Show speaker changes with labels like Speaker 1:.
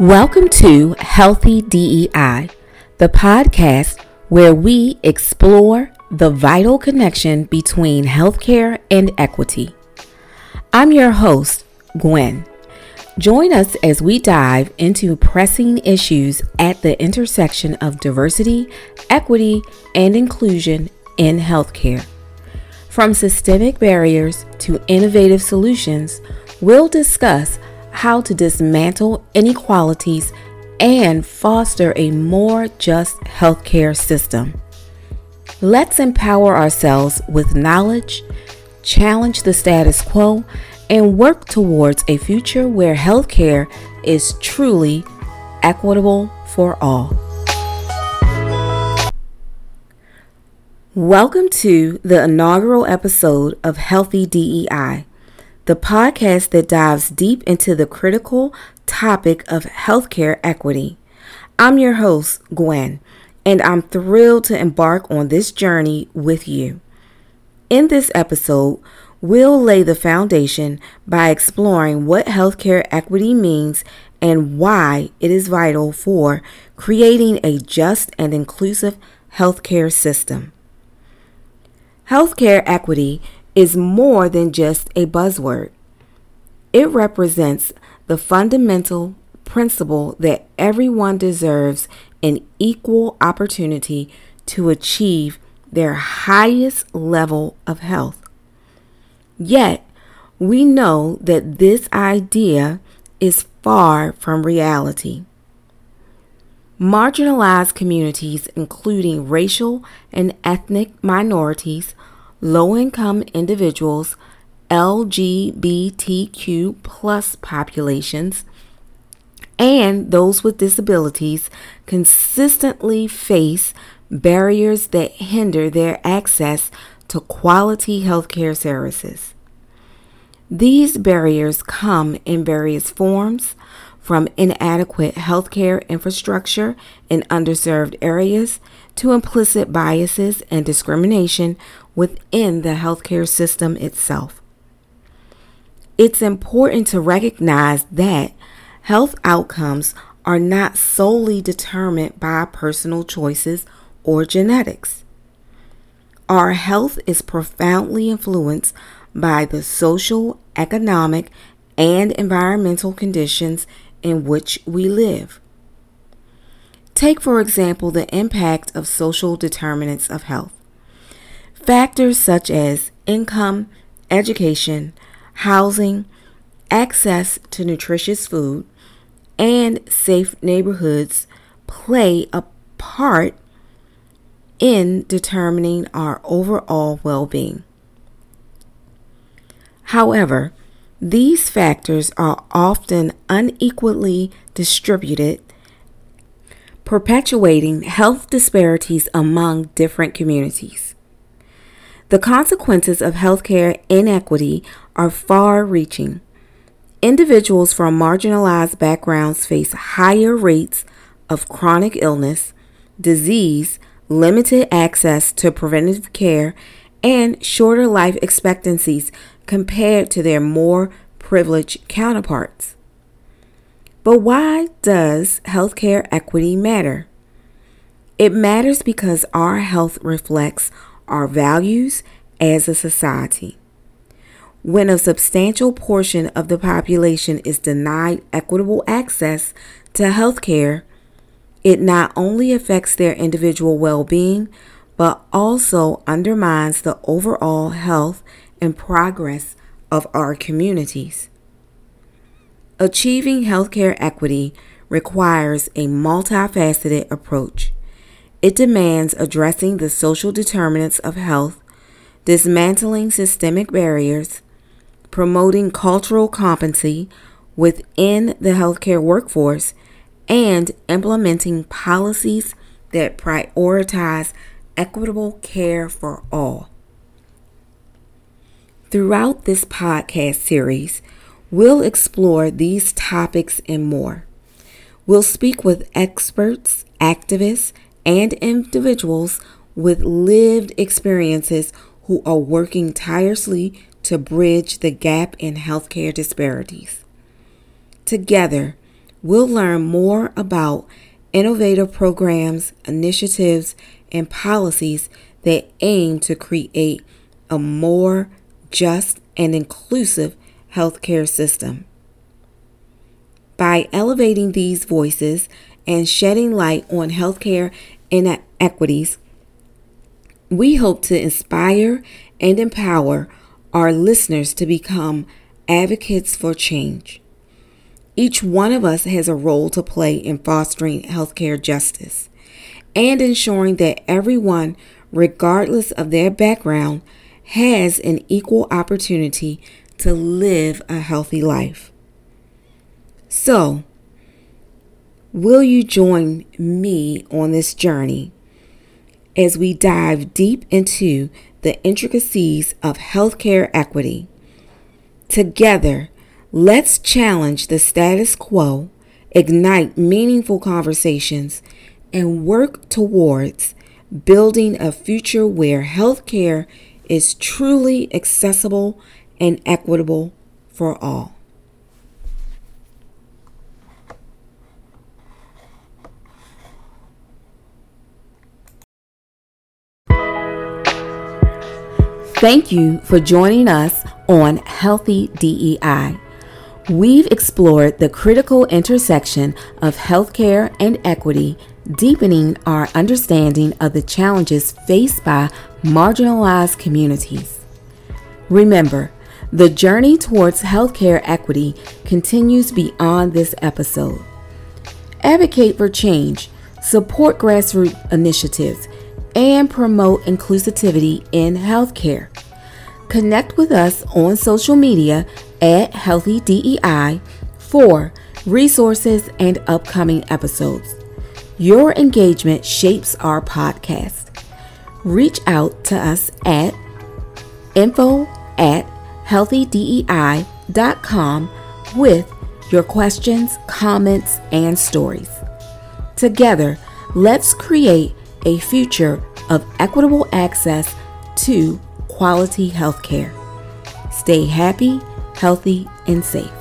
Speaker 1: Welcome to Healthy DEI, the podcast where we explore the vital connection between healthcare and equity. I'm your host, Gwen. Join us as we dive into pressing issues at the intersection of diversity, equity, and inclusion in healthcare. From systemic barriers to innovative solutions, we'll discuss how to dismantle inequalities and foster a more just healthcare system. Let's empower ourselves with knowledge, challenge the status quo, and work towards a future where healthcare is truly equitable for all. Welcome to the inaugural episode of Healthy DEI the podcast that dives deep into the critical topic of healthcare equity. I'm your host, Gwen, and I'm thrilled to embark on this journey with you. In this episode, we'll lay the foundation by exploring what healthcare equity means and why it is vital for creating a just and inclusive healthcare system. Healthcare equity is more than just a buzzword. It represents the fundamental principle that everyone deserves an equal opportunity to achieve their highest level of health. Yet, we know that this idea is far from reality. Marginalized communities, including racial and ethnic minorities, low income individuals, LGBTQ plus populations, and those with disabilities consistently face barriers that hinder their access to quality healthcare services. These barriers come in various forms, from inadequate healthcare infrastructure in underserved areas to implicit biases and discrimination within the healthcare system itself. It's important to recognize that health outcomes are not solely determined by personal choices or genetics. Our health is profoundly influenced by the social, economic, and environmental conditions in which we live. Take, for example, the impact of social determinants of health. Factors such as income, education, housing, access to nutritious food, and safe neighborhoods play a part in determining our overall well being. However, these factors are often unequally distributed, perpetuating health disparities among different communities. The consequences of healthcare inequity are far reaching. Individuals from marginalized backgrounds face higher rates of chronic illness, disease, limited access to preventive care, and shorter life expectancies compared to their more privileged counterparts. But why does healthcare equity matter? It matters because our health reflects our values as a society. When a substantial portion of the population is denied equitable access to health care, it not only affects their individual well being, but also undermines the overall health and progress of our communities. Achieving healthcare equity requires a multifaceted approach. It demands addressing the social determinants of health, dismantling systemic barriers, promoting cultural competency within the healthcare workforce, and implementing policies that prioritize equitable care for all. Throughout this podcast series, we'll explore these topics and more. We'll speak with experts, activists, and individuals with lived experiences who are working tirelessly to bridge the gap in healthcare disparities. Together, we'll learn more about innovative programs, initiatives, and policies that aim to create a more just and inclusive healthcare system. By elevating these voices and shedding light on healthcare inequities, we hope to inspire and empower our listeners to become advocates for change. Each one of us has a role to play in fostering healthcare justice and ensuring that everyone, regardless of their background, has an equal opportunity to live a healthy life. So, will you join me on this journey as we dive deep into the intricacies of healthcare equity? Together, let's challenge the status quo, ignite meaningful conversations, and work towards building a future where healthcare is truly accessible and equitable for all. Thank you for joining us on Healthy DEI. We've explored the critical intersection of healthcare and equity, deepening our understanding of the challenges faced by marginalized communities. Remember, the journey towards healthcare equity continues beyond this episode. Advocate for change, support grassroots initiatives, and promote inclusivity in healthcare. Connect with us on social media at Healthy DEI for resources and upcoming episodes. Your engagement shapes our podcast. Reach out to us at info at healthydei.com with your questions, comments, and stories. Together, let's create a future of equitable access to quality health care. Stay happy, healthy, and safe.